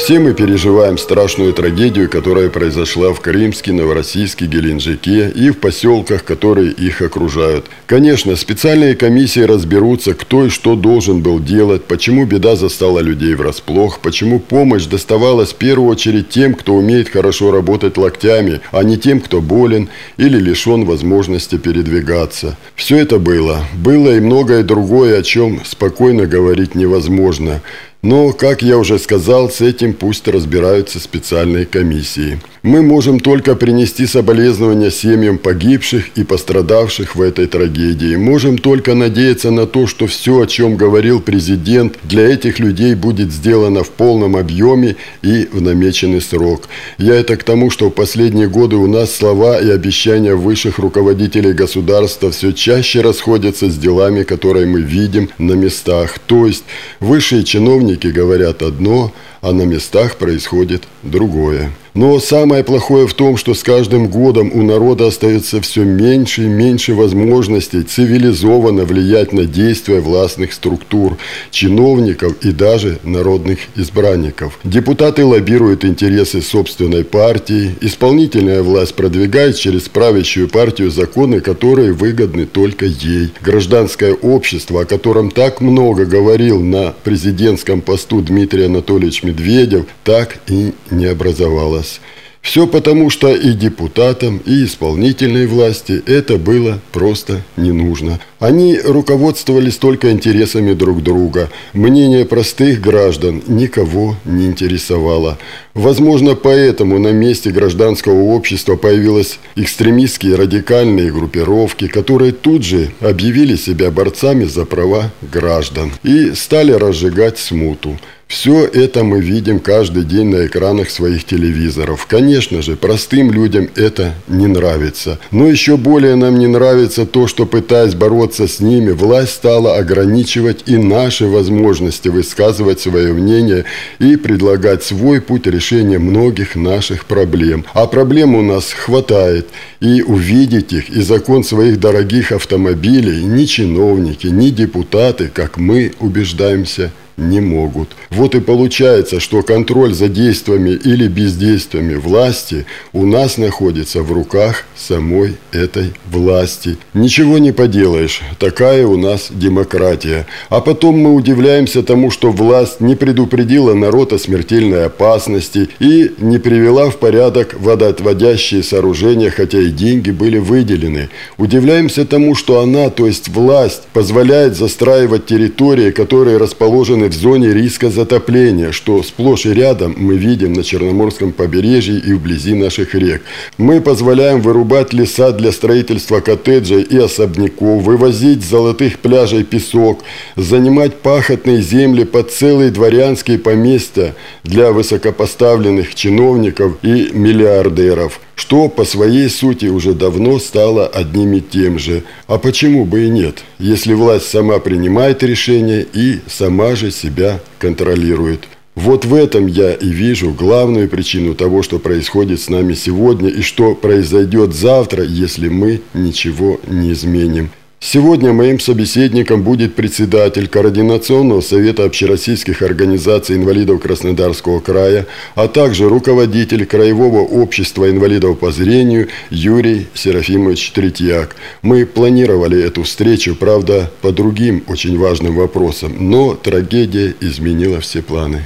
Все мы переживаем страшную трагедию, которая произошла в Крымске, Новороссийске, Геленджике и в поселках, которые их окружают. Конечно, специальные комиссии разберутся, кто и что должен был делать, почему беда застала людей врасплох, почему помощь доставалась в первую очередь тем, кто умеет хорошо работать локтями, а не тем, кто болен или лишен возможности передвигаться. Все это было. Было и много многое другое, о чем спокойно говорить невозможно. Но, как я уже сказал, с этим пусть разбираются специальные комиссии. Мы можем только принести соболезнования семьям погибших и пострадавших в этой трагедии. Можем только надеяться на то, что все, о чем говорил президент, для этих людей будет сделано в полном объеме и в намеченный срок. Я это к тому, что в последние годы у нас слова и обещания высших руководителей государства все чаще расходятся с делами, которые мы видим на местах. То есть высшие чиновники говорят одно, а на местах происходит другое. Но самое плохое в том, что с каждым годом у народа остается все меньше и меньше возможностей цивилизованно влиять на действия властных структур, чиновников и даже народных избранников. Депутаты лоббируют интересы собственной партии, исполнительная власть продвигает через правящую партию законы, которые выгодны только ей. Гражданское общество, о котором так много говорил на президентском посту Дмитрий Анатольевич Медведев, так и не образовалось нас. Все потому, что и депутатам, и исполнительной власти это было просто не нужно. Они руководствовались только интересами друг друга. Мнение простых граждан никого не интересовало. Возможно, поэтому на месте гражданского общества появились экстремистские радикальные группировки, которые тут же объявили себя борцами за права граждан и стали разжигать смуту. Все это мы видим каждый день на экранах своих телевизоров. Конечно же, простым людям это не нравится. Но еще более нам не нравится то, что пытаясь бороться с ними, власть стала ограничивать и наши возможности высказывать свое мнение и предлагать свой путь решения многих наших проблем. А проблем у нас хватает. И увидеть их и закон своих дорогих автомобилей ни чиновники, ни депутаты, как мы убеждаемся, не могут. Вот и получается, что контроль за действиями или бездействиями власти у нас находится в руках самой этой власти. Ничего не поделаешь, такая у нас демократия. А потом мы удивляемся тому, что власть не предупредила народ о смертельной опасности и не привела в порядок водоотводящие сооружения, хотя и деньги были выделены. Удивляемся тому, что она, то есть власть, позволяет застраивать территории, которые расположены в зоне риска затопления, что сплошь и рядом мы видим на Черноморском побережье и вблизи наших рек. Мы позволяем вырубать леса для строительства коттеджей и особняков, вывозить с золотых пляжей песок, занимать пахотные земли под целые дворянские поместья для высокопоставленных чиновников и миллиардеров – что по своей сути уже давно стало одним и тем же. А почему бы и нет, если власть сама принимает решения и сама же себя контролирует? Вот в этом я и вижу главную причину того, что происходит с нами сегодня и что произойдет завтра, если мы ничего не изменим. Сегодня моим собеседником будет председатель Координационного совета общероссийских организаций инвалидов Краснодарского края, а также руководитель Краевого общества инвалидов по зрению Юрий Серафимович Третьяк. Мы планировали эту встречу, правда, по другим очень важным вопросам, но трагедия изменила все планы.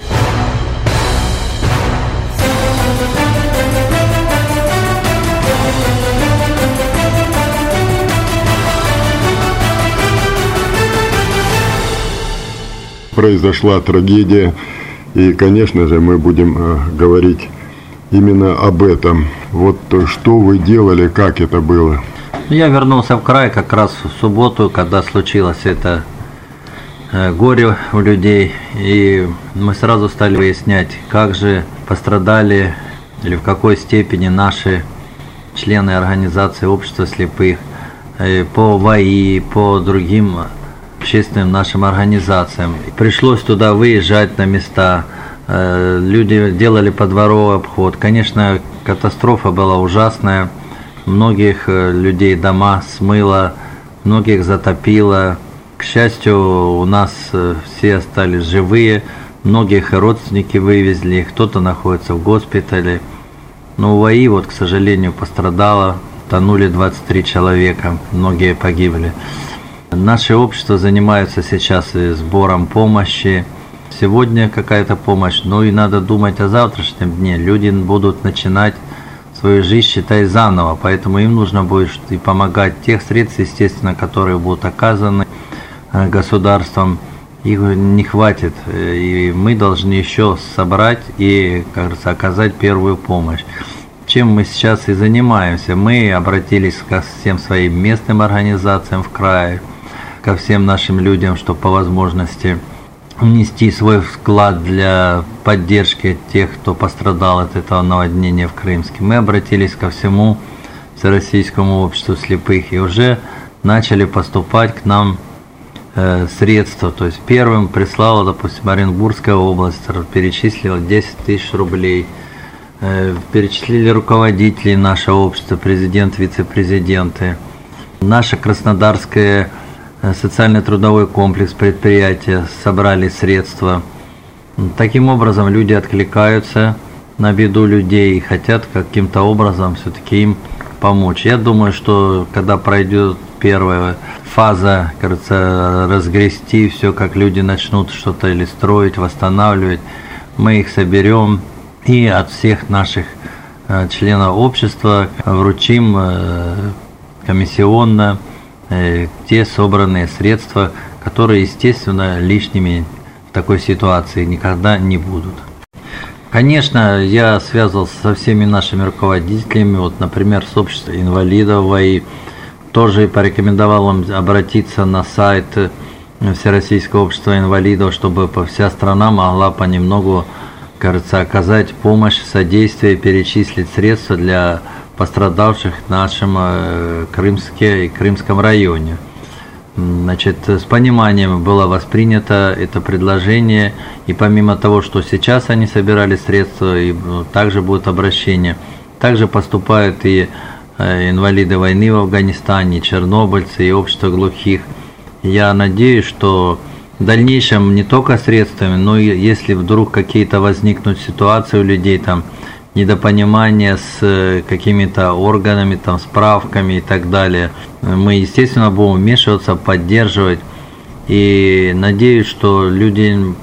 Произошла трагедия, и, конечно же, мы будем э, говорить именно об этом. Вот что вы делали, как это было? Я вернулся в край как раз в субботу, когда случилось это э, горе у людей, и мы сразу стали выяснять, как же пострадали или в какой степени наши члены организации общества слепых э, по ВАИ, по другим общественным нашим организациям. Пришлось туда выезжать на места, э, люди делали подворовый обход. Конечно, катастрофа была ужасная, многих э, людей дома смыло, многих затопило. К счастью, у нас все остались живые, многих родственники вывезли, кто-то находится в госпитале. Но УАИ, вот, к сожалению, пострадало, тонули 23 человека, многие погибли. Наше общество занимается сейчас и сбором помощи. Сегодня какая-то помощь, ну и надо думать о завтрашнем дне. Люди будут начинать свою жизнь, считай, заново, поэтому им нужно будет и помогать тех средств, естественно, которые будут оказаны э, государством. Их не хватит, э, и мы должны еще собрать и, как говорится, оказать первую помощь чем мы сейчас и занимаемся. Мы обратились ко всем своим местным организациям в крае, ко всем нашим людям, чтобы по возможности внести свой вклад для поддержки тех, кто пострадал от этого наводнения в Крымске. Мы обратились ко всему Всероссийскому обществу слепых и уже начали поступать к нам э, средства. То есть первым прислала, допустим, Оренбургская область, перечислила 10 тысяч рублей. Э, перечислили руководители нашего общества, президент, вице-президенты. Наша Краснодарская Э, социально-трудовой комплекс предприятия собрали средства. Таким образом люди откликаются на беду людей и хотят каким-то образом все-таки им помочь. Я думаю, что когда пройдет первая фаза, кажется, разгрести все, как люди начнут что-то или строить, восстанавливать, мы их соберем и от всех наших э, членов общества вручим э, комиссионно Э, те собранные средства, которые, естественно, лишними в такой ситуации никогда не будут. Конечно, я связывался со всеми нашими руководителями, вот, например, с обществом инвалидов ВАИ, тоже порекомендовал им обратиться на сайт Всероссийского общества инвалидов, чтобы вся страна могла понемногу, кажется, оказать помощь, содействие, перечислить средства для пострадавших в нашем э, Крымске и Крымском районе. Значит, с пониманием было воспринято это предложение, и помимо того, что сейчас они собирали средства, и ну, также будет обращение, также поступают и э, инвалиды войны в Афганистане, чернобыльцы и общество глухих. Я надеюсь, что в дальнейшем не только средствами, но и если вдруг какие-то возникнут ситуации у людей там, недопонимание с э, какими-то органами, там, справками и так далее. Мы, естественно, будем вмешиваться, поддерживать. И надеюсь, что люди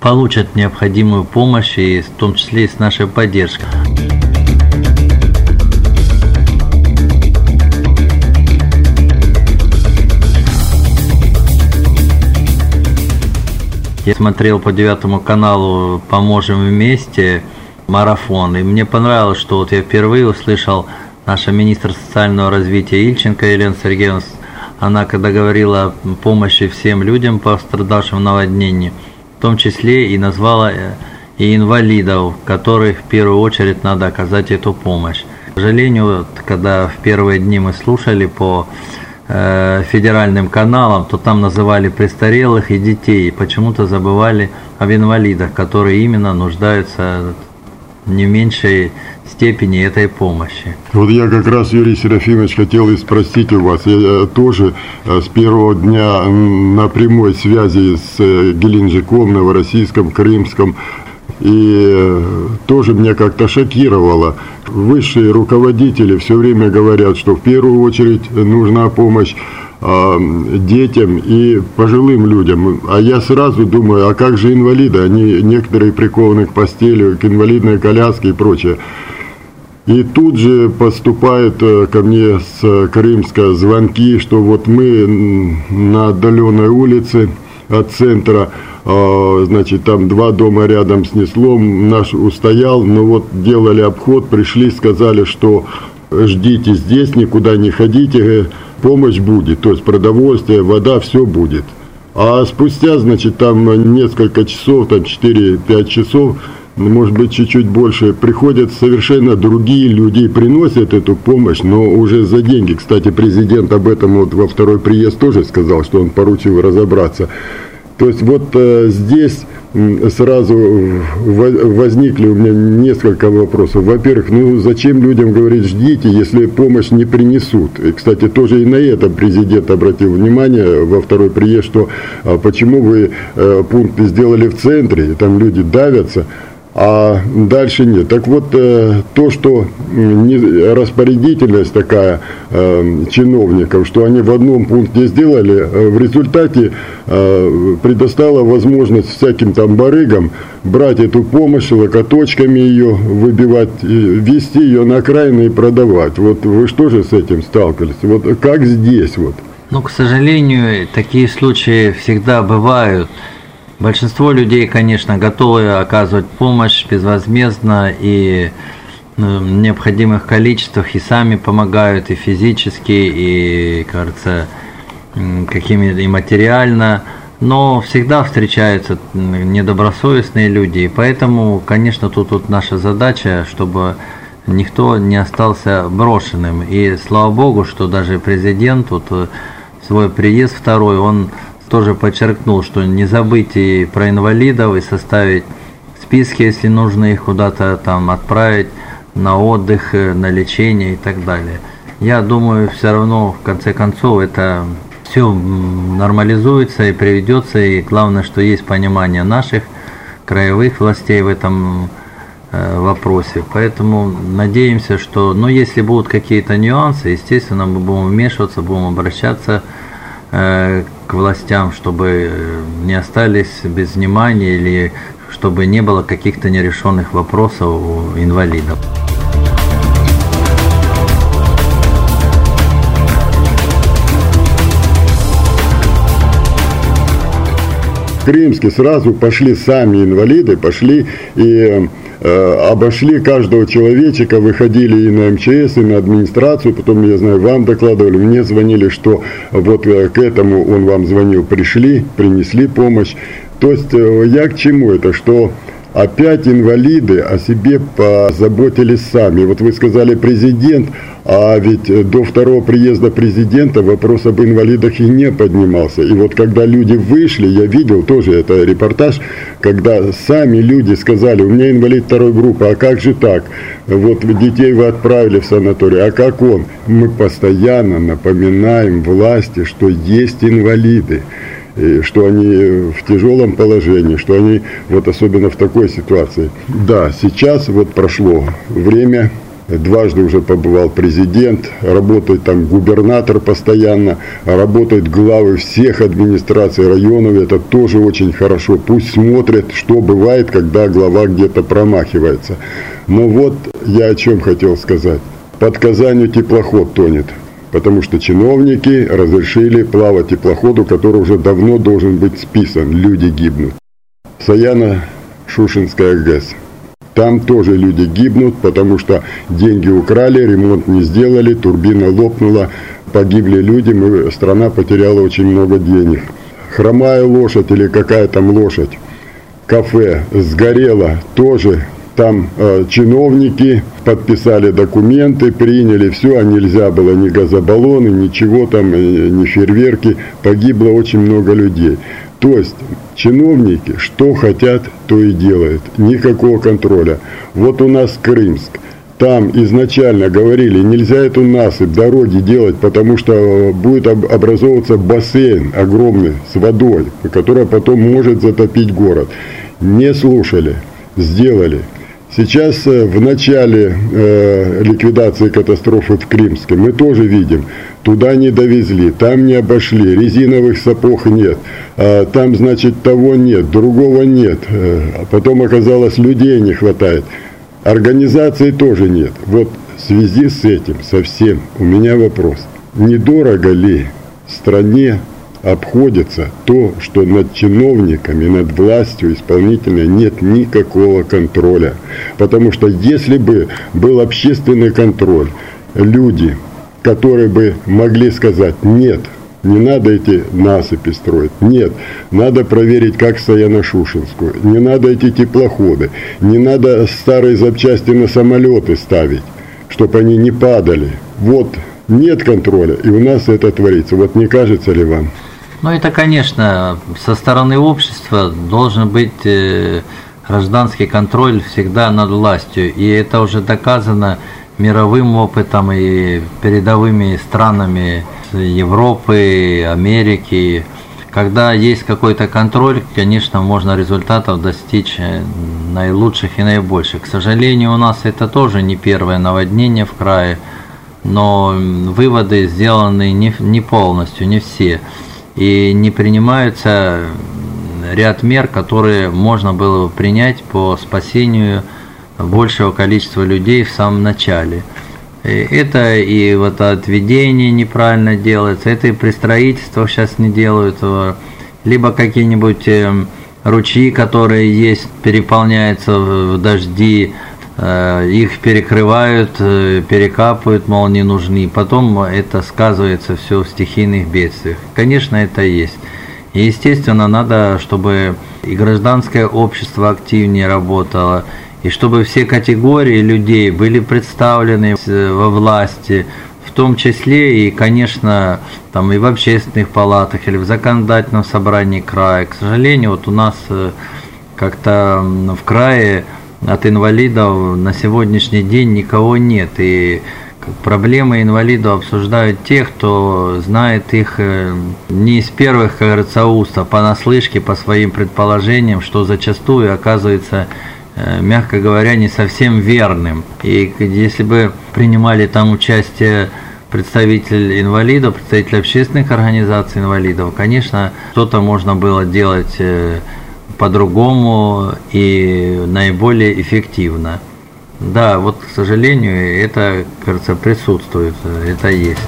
получат необходимую помощь, и в том числе и с нашей поддержкой. Я смотрел по девятому каналу «Поможем вместе», марафон. И мне понравилось, что вот я впервые услышал наша министр социального развития Ильченко Елена Сергеевна, она когда говорила о помощи всем людям, пострадавшим в наводнении, в том числе и назвала э, и инвалидов, которых в первую очередь надо оказать эту помощь. К сожалению, когда в первые дни мы слушали по э, федеральным каналам, то там называли престарелых и детей, и почему-то забывали об инвалидах, которые именно нуждаются не меньшей степени этой помощи. Вот я как раз, Юрий Серафимович, хотел и спросить у вас. Я тоже э, с первого дня на прямой связи с э, Геленджиком, Новороссийском, Крымском, и э, тоже меня как-то шокировало. Высшие руководители все время говорят, что в первую очередь нужна помощь детям и пожилым людям. А я сразу думаю, а как же инвалиды? Они некоторые прикованы к постели, к инвалидной коляске и прочее. И тут же поступают э, ко мне с Крымска звонки, что вот мы на отдаленной улице от центра, а, значит, там два дома рядом снесло, наш устоял, но вот делали обход, пришли, сказали, что ждите здесь, никуда не ходите, помощь будет, то есть продовольствие, вода, все будет. А спустя, значит, там несколько часов, там 4-5 часов, может быть, чуть-чуть больше, приходят совершенно другие люди и приносят эту помощь, но уже за деньги. Кстати, президент об этом вот во второй приезд тоже сказал, что он поручил разобраться. То есть вот э, здесь сразу возникли у меня несколько вопросов. Во-первых, ну зачем людям говорить ждите, если помощь не принесут? И, кстати, тоже и на это президент обратил внимание во второй приезд, что а почему вы э, пункты сделали в центре, и там люди давятся, а дальше нет. Так вот, э, то, что распорядительность такая э, чиновников, что они в одном пункте сделали, э, в результате предоставила возможность всяким там барыгам брать эту помощь, локоточками ее выбивать, вести ее на окраины и продавать. Вот вы что же с этим сталкивались? Вот как здесь вот? Ну, к сожалению, такие случаи всегда бывают. Большинство людей, конечно, готовы оказывать помощь безвозмездно и ну, в необходимых количествах и сами помогают и физически, и, кажется, какими и материально. Но всегда встречаются недобросовестные люди, и поэтому, конечно, тут, тут наша задача, чтобы никто не остался брошенным. И слава богу, что даже президент, вот э, свой приезд второй, он тоже подчеркнул, что не забыть и про инвалидов, и составить списки, если нужно их куда-то там отправить на отдых, э, на лечение и так далее. Я думаю, все равно, в конце концов, это все нормализуется и приведется, и главное, что есть понимание наших краевых властей в этом э, вопросе. Поэтому надеемся, что, ну, если будут какие-то нюансы, естественно, мы будем вмешиваться, будем обращаться Э, к властям, чтобы э, не остались без внимания или чтобы не было каких-то нерешенных вопросов у инвалидов. Крымске сразу пошли сами инвалиды, пошли и Э, обошли каждого человечка, выходили и на МЧС, и на администрацию, потом, я знаю, вам докладывали, мне звонили, что вот э, к этому он вам звонил, пришли, принесли помощь. То есть э, я к чему это, что опять инвалиды о себе позаботились сами. Вот вы сказали президент, а ведь до второго приезда президента вопрос об инвалидах и не поднимался. И вот когда люди вышли, я видел тоже это репортаж, когда сами люди сказали, у меня инвалид второй группы, а как же так? Вот детей вы отправили в санаторий, а как он? Мы постоянно напоминаем власти, что есть инвалиды что они в тяжелом положении, что они вот особенно в такой ситуации. Да, сейчас вот прошло время, дважды уже побывал президент, работает там губернатор постоянно, работают главы всех администраций районов, это тоже очень хорошо. Пусть смотрят, что бывает, когда глава где-то промахивается. Но вот я о чем хотел сказать. Под Казанью теплоход тонет потому что чиновники разрешили плавать теплоходу, который уже давно должен быть списан. Люди гибнут. Саяно-Шушинская ГЭС. Там тоже люди гибнут, потому что деньги украли, ремонт не сделали, турбина лопнула, погибли люди, мы, страна потеряла очень много денег. Хромая лошадь или какая там лошадь, кафе сгорело, тоже там э, чиновники подписали документы, приняли все, а нельзя было ни газобаллоны, ничего там, ни фейерверки, погибло очень много людей. То есть чиновники что хотят, то и делают, никакого контроля. Вот у нас Крымск, там изначально говорили, нельзя эту насыпь, дороги делать, потому что э, будет образовываться бассейн огромный с водой, которая потом может затопить город. Не слушали, сделали. Сейчас э, в начале э, ликвидации катастрофы в Кримске мы тоже видим, туда не довезли, там не обошли, резиновых сапог нет, э, там, значит, того нет, другого нет, э, а потом оказалось, людей не хватает, организации тоже нет. Вот в связи с этим, совсем, у меня вопрос, недорого ли стране обходится то, что над чиновниками, над властью исполнительной нет никакого контроля. Потому что если бы был общественный контроль, люди, которые бы могли сказать «нет», Не надо эти насыпи строить. Нет, надо проверить, как Саяно-Шушинскую. Не надо эти теплоходы. Не надо старые запчасти на самолеты ставить, чтобы они не падали. Вот нет контроля, и у нас это творится. Вот не кажется ли вам? Ну, это, конечно, со стороны общества должен быть э, гражданский контроль всегда над властью. И это уже доказано мировым опытом и передовыми странами Европы, Америки. Когда есть какой-то контроль, конечно, можно результатов достичь э, наилучших и наибольших. К сожалению, у нас это тоже не первое наводнение в крае, но выводы сделаны не, не полностью, не все. И не принимаются ряд мер, которые можно было бы принять по спасению большего количества людей в самом начале. Это и вот отведение неправильно делается, это и при строительствах сейчас не делают, либо какие-нибудь эм, ручьи, которые есть, переполняются в дожди, э, их перекрывают, э, перекапывают, мол, не нужны. Потом это сказывается все в стихийных бедствиях. Конечно, это есть. И, естественно, надо, чтобы и гражданское общество активнее работало, и чтобы все категории людей были представлены во власти, в том числе и, конечно, там и в общественных палатах или в законодательном собрании края. К сожалению, вот у нас э, как-то в крае от инвалидов на сегодняшний день никого нет. И проблемы инвалидов обсуждают те, кто знает их э, не из первых, как говорится, уст, а понаслышке, по своим предположениям, что зачастую оказывается Э, мягко говоря, не совсем верным. И если бы принимали там участие представитель инвалидов, представитель общественных организаций инвалидов, конечно, что-то можно было делать э, по-другому и наиболее эффективно. Да, вот, к сожалению, это, кажется, присутствует, это есть.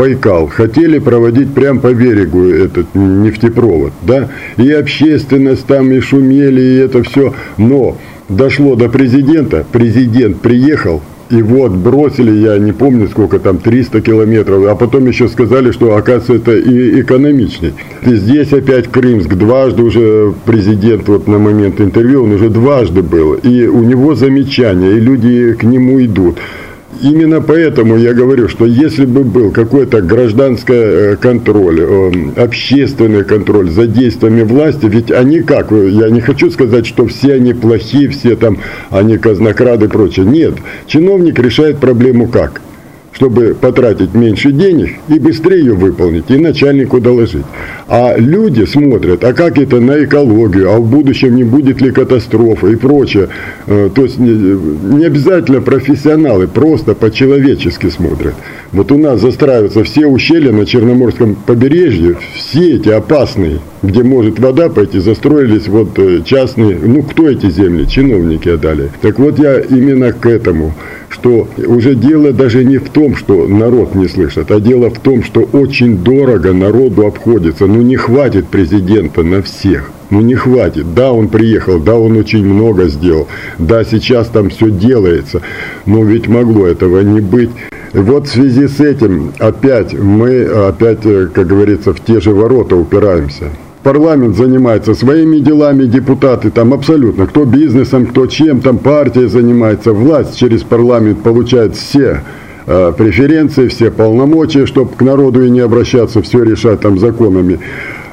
Байкал, хотели проводить прямо по берегу этот нефтепровод, да, и общественность там, и шумели, и это все, но дошло до президента, президент приехал, и вот бросили, я не помню сколько там, 300 километров, а потом еще сказали, что оказывается это и экономичней. И здесь опять Крымск, дважды уже президент вот на момент интервью, он уже дважды был, и у него замечания, и люди к нему идут. Именно поэтому я говорю, что если бы был какой-то гражданский э, контроль, э, общественный контроль за действиями власти, ведь они как, я не хочу сказать, что все они плохие, все там, они казнокрады и прочее. Нет, чиновник решает проблему как? чтобы потратить меньше денег и быстрее ее выполнить, и начальнику доложить. А люди смотрят, а как это на экологию, а в будущем не будет ли катастрофы и прочее. Э, то есть не обязательно профессионалы, просто по-человечески смотрят. Вот у нас застраиваются все ущелья на Черноморском побережье, все эти опасные, где может вода пойти, застроились вот э, частные, ну кто эти земли, чиновники отдали. Так вот я именно к этому что уже дело даже не в том, что народ не слышит, а дело в том, что очень дорого народу обходится. Ну не хватит президента на всех. Ну не хватит. Да, он приехал, да, он очень много сделал. Да, сейчас там все делается. Но ведь могло этого не быть. Вот в связи с этим опять мы, опять, э, как говорится, в те же ворота упираемся. Парламент занимается своими делами, депутаты там абсолютно, кто бизнесом, кто чем, там партия занимается, власть через парламент получает все э, преференции, все полномочия, чтобы к народу и не обращаться, все решать там законами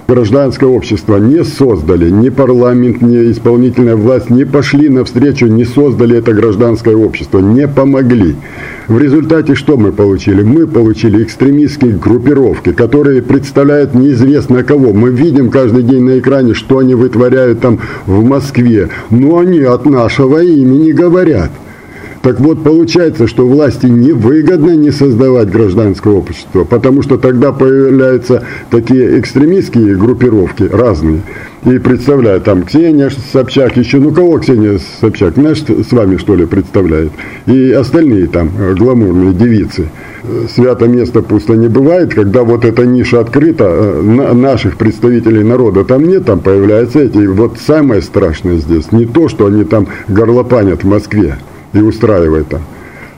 гражданское общество не создали, ни парламент, ни исполнительная власть не пошли навстречу, не создали это гражданское общество, не помогли. В результате что мы получили? Мы получили экстремистские группировки, которые представляют неизвестно кого. Мы видим каждый день на экране, что они вытворяют там в Москве, но они от нашего имени говорят. Так вот, получается, что власти невыгодно не создавать гражданское общество, потому что тогда появляются такие экстремистские группировки разные. И представляют, там Ксения Собчак, еще, ну кого Ксения Собчак, наш с вами что ли представляет? И остальные там гламурные девицы. Свято место пусто не бывает, когда вот эта ниша открыта, э, наших представителей народа там нет, там появляются эти. И вот самое страшное здесь не то, что они там горлопанят в Москве, и устраивает там.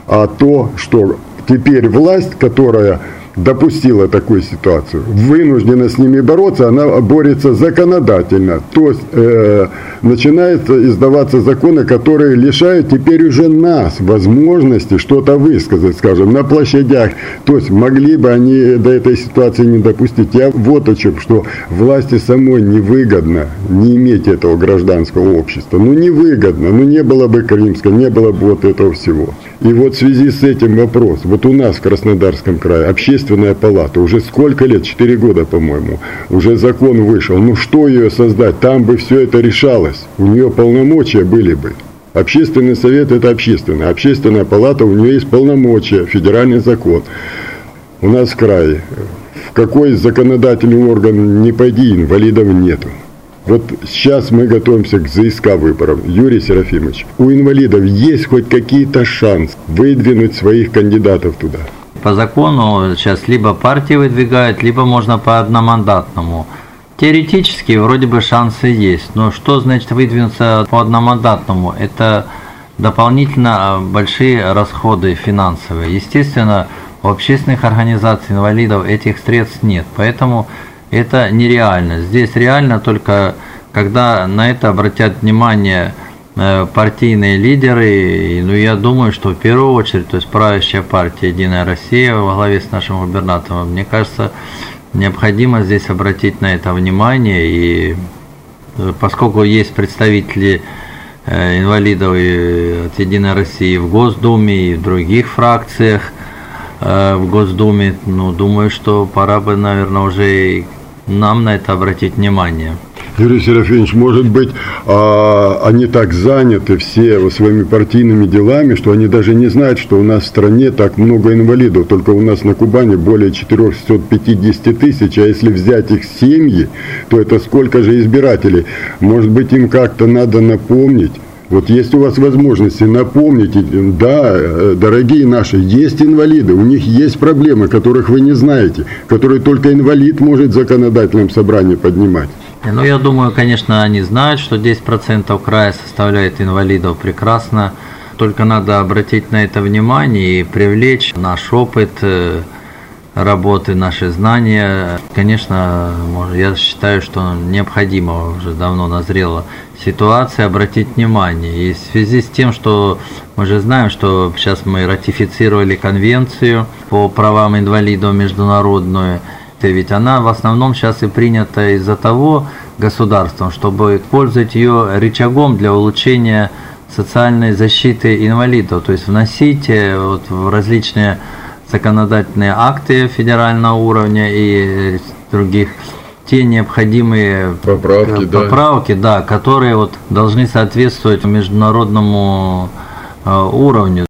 А то, что теперь власть, которая допустила такую ситуацию, вынуждена с ними бороться, она борется законодательно. То есть э, начинают издаваться законы, которые лишают теперь уже нас возможности что-то высказать, скажем, на площадях. То есть могли бы они до этой ситуации не допустить. Я вот о чем, что власти самой невыгодно не иметь этого гражданского общества. Ну невыгодно, ну не было бы Крымска, не было бы вот этого всего. И вот в связи с этим вопрос. Вот у нас в Краснодарском крае общественная палата уже сколько лет? Четыре года, по-моему. Уже закон вышел. Ну что ее создать? Там бы все это решалось. У нее полномочия были бы. Общественный совет – это общественная. Общественная палата, у нее есть полномочия, федеральный закон. У нас в крае. В какой законодательный орган не пойди, инвалидов нету. Вот сейчас мы готовимся к ЗСК выборам. Юрий Серафимович, у инвалидов есть хоть какие-то шансы выдвинуть своих кандидатов туда? По закону сейчас либо партии выдвигают, либо можно по одномандатному. Теоретически вроде бы шансы есть, но что значит выдвинуться по одномандатному? Это дополнительно большие расходы финансовые. Естественно, у общественных организаций инвалидов этих средств нет, поэтому это нереально. Здесь реально только когда на это обратят внимание э, партийные лидеры, ну я думаю, что в первую очередь, то есть правящая партия Единая Россия во главе с нашим губернатором, мне кажется, необходимо здесь обратить на это внимание и э, поскольку есть представители э, инвалидов от Единой России в Госдуме и в других фракциях в Госдуме, ну думаю, что пора бы, наверное, уже нам на это обратить внимание. Юрий Серафимович, может быть, а, они так заняты все своими партийными делами, что они даже не знают, что у нас в стране так много инвалидов. Только у нас на Кубани более 450 тысяч, а если взять их семьи, то это сколько же избирателей? Может быть, им как-то надо напомнить, вот есть у вас возможности, напомните, да, э, дорогие наши, есть инвалиды, у них есть проблемы, которых вы не знаете, которые только инвалид может в законодательном собрании поднимать. Ну, я думаю, конечно, они знают, что 10% края составляет инвалидов прекрасно. Только надо обратить на это внимание и привлечь наш опыт, э, работы, наши знания. Конечно, я считаю, что необходимо, уже давно назрела ситуация, обратить внимание. И в связи с тем, что мы же знаем, что сейчас мы ратифицировали конвенцию по правам инвалидов международную, ведь она в основном сейчас и принята из-за того государством, чтобы пользовать ее рычагом для улучшения социальной защиты инвалидов, то есть вносить э, вот в различные законодательные акты федерального уровня и других те необходимые поправки, поправки да. да, которые вот должны соответствовать международному э, уровню.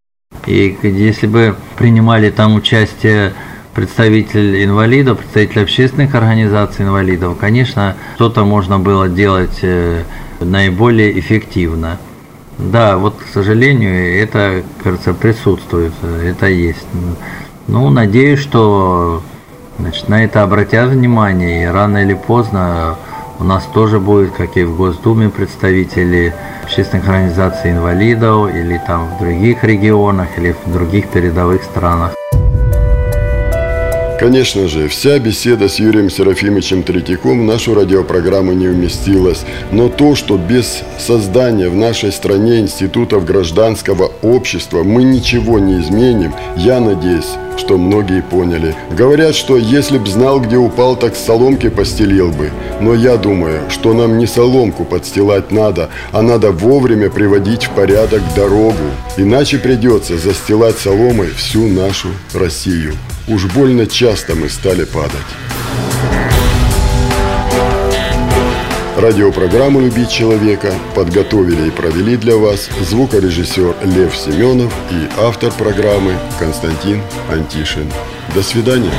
И если бы принимали там участие представитель инвалидов, представитель общественных организаций инвалидов, конечно, что-то можно было делать э, наиболее эффективно. Да, вот, к сожалению, это, кажется, присутствует, это есть. Ну, надеюсь, что значит, на это обратят внимание, и рано или поздно у нас тоже будет, как и в Госдуме, представители общественных организаций инвалидов, или там в других регионах, или в других передовых странах. Конечно же, вся беседа с Юрием Серафимовичем Третьяком в нашу радиопрограмму не уместилась. Но то, что без создания в нашей стране институтов гражданского общества мы ничего не изменим, я надеюсь, что многие поняли. Говорят, что если б знал, где упал, так соломки постелил бы. Но я думаю, что нам не соломку подстилать надо, а надо вовремя приводить в порядок дорогу. Иначе придется застилать соломой всю нашу Россию. Уж больно часто мы стали падать. Радиопрограмму «Любить человека» подготовили и провели для вас звукорежиссер Лев Семенов и автор программы Константин Антишин. До свидания.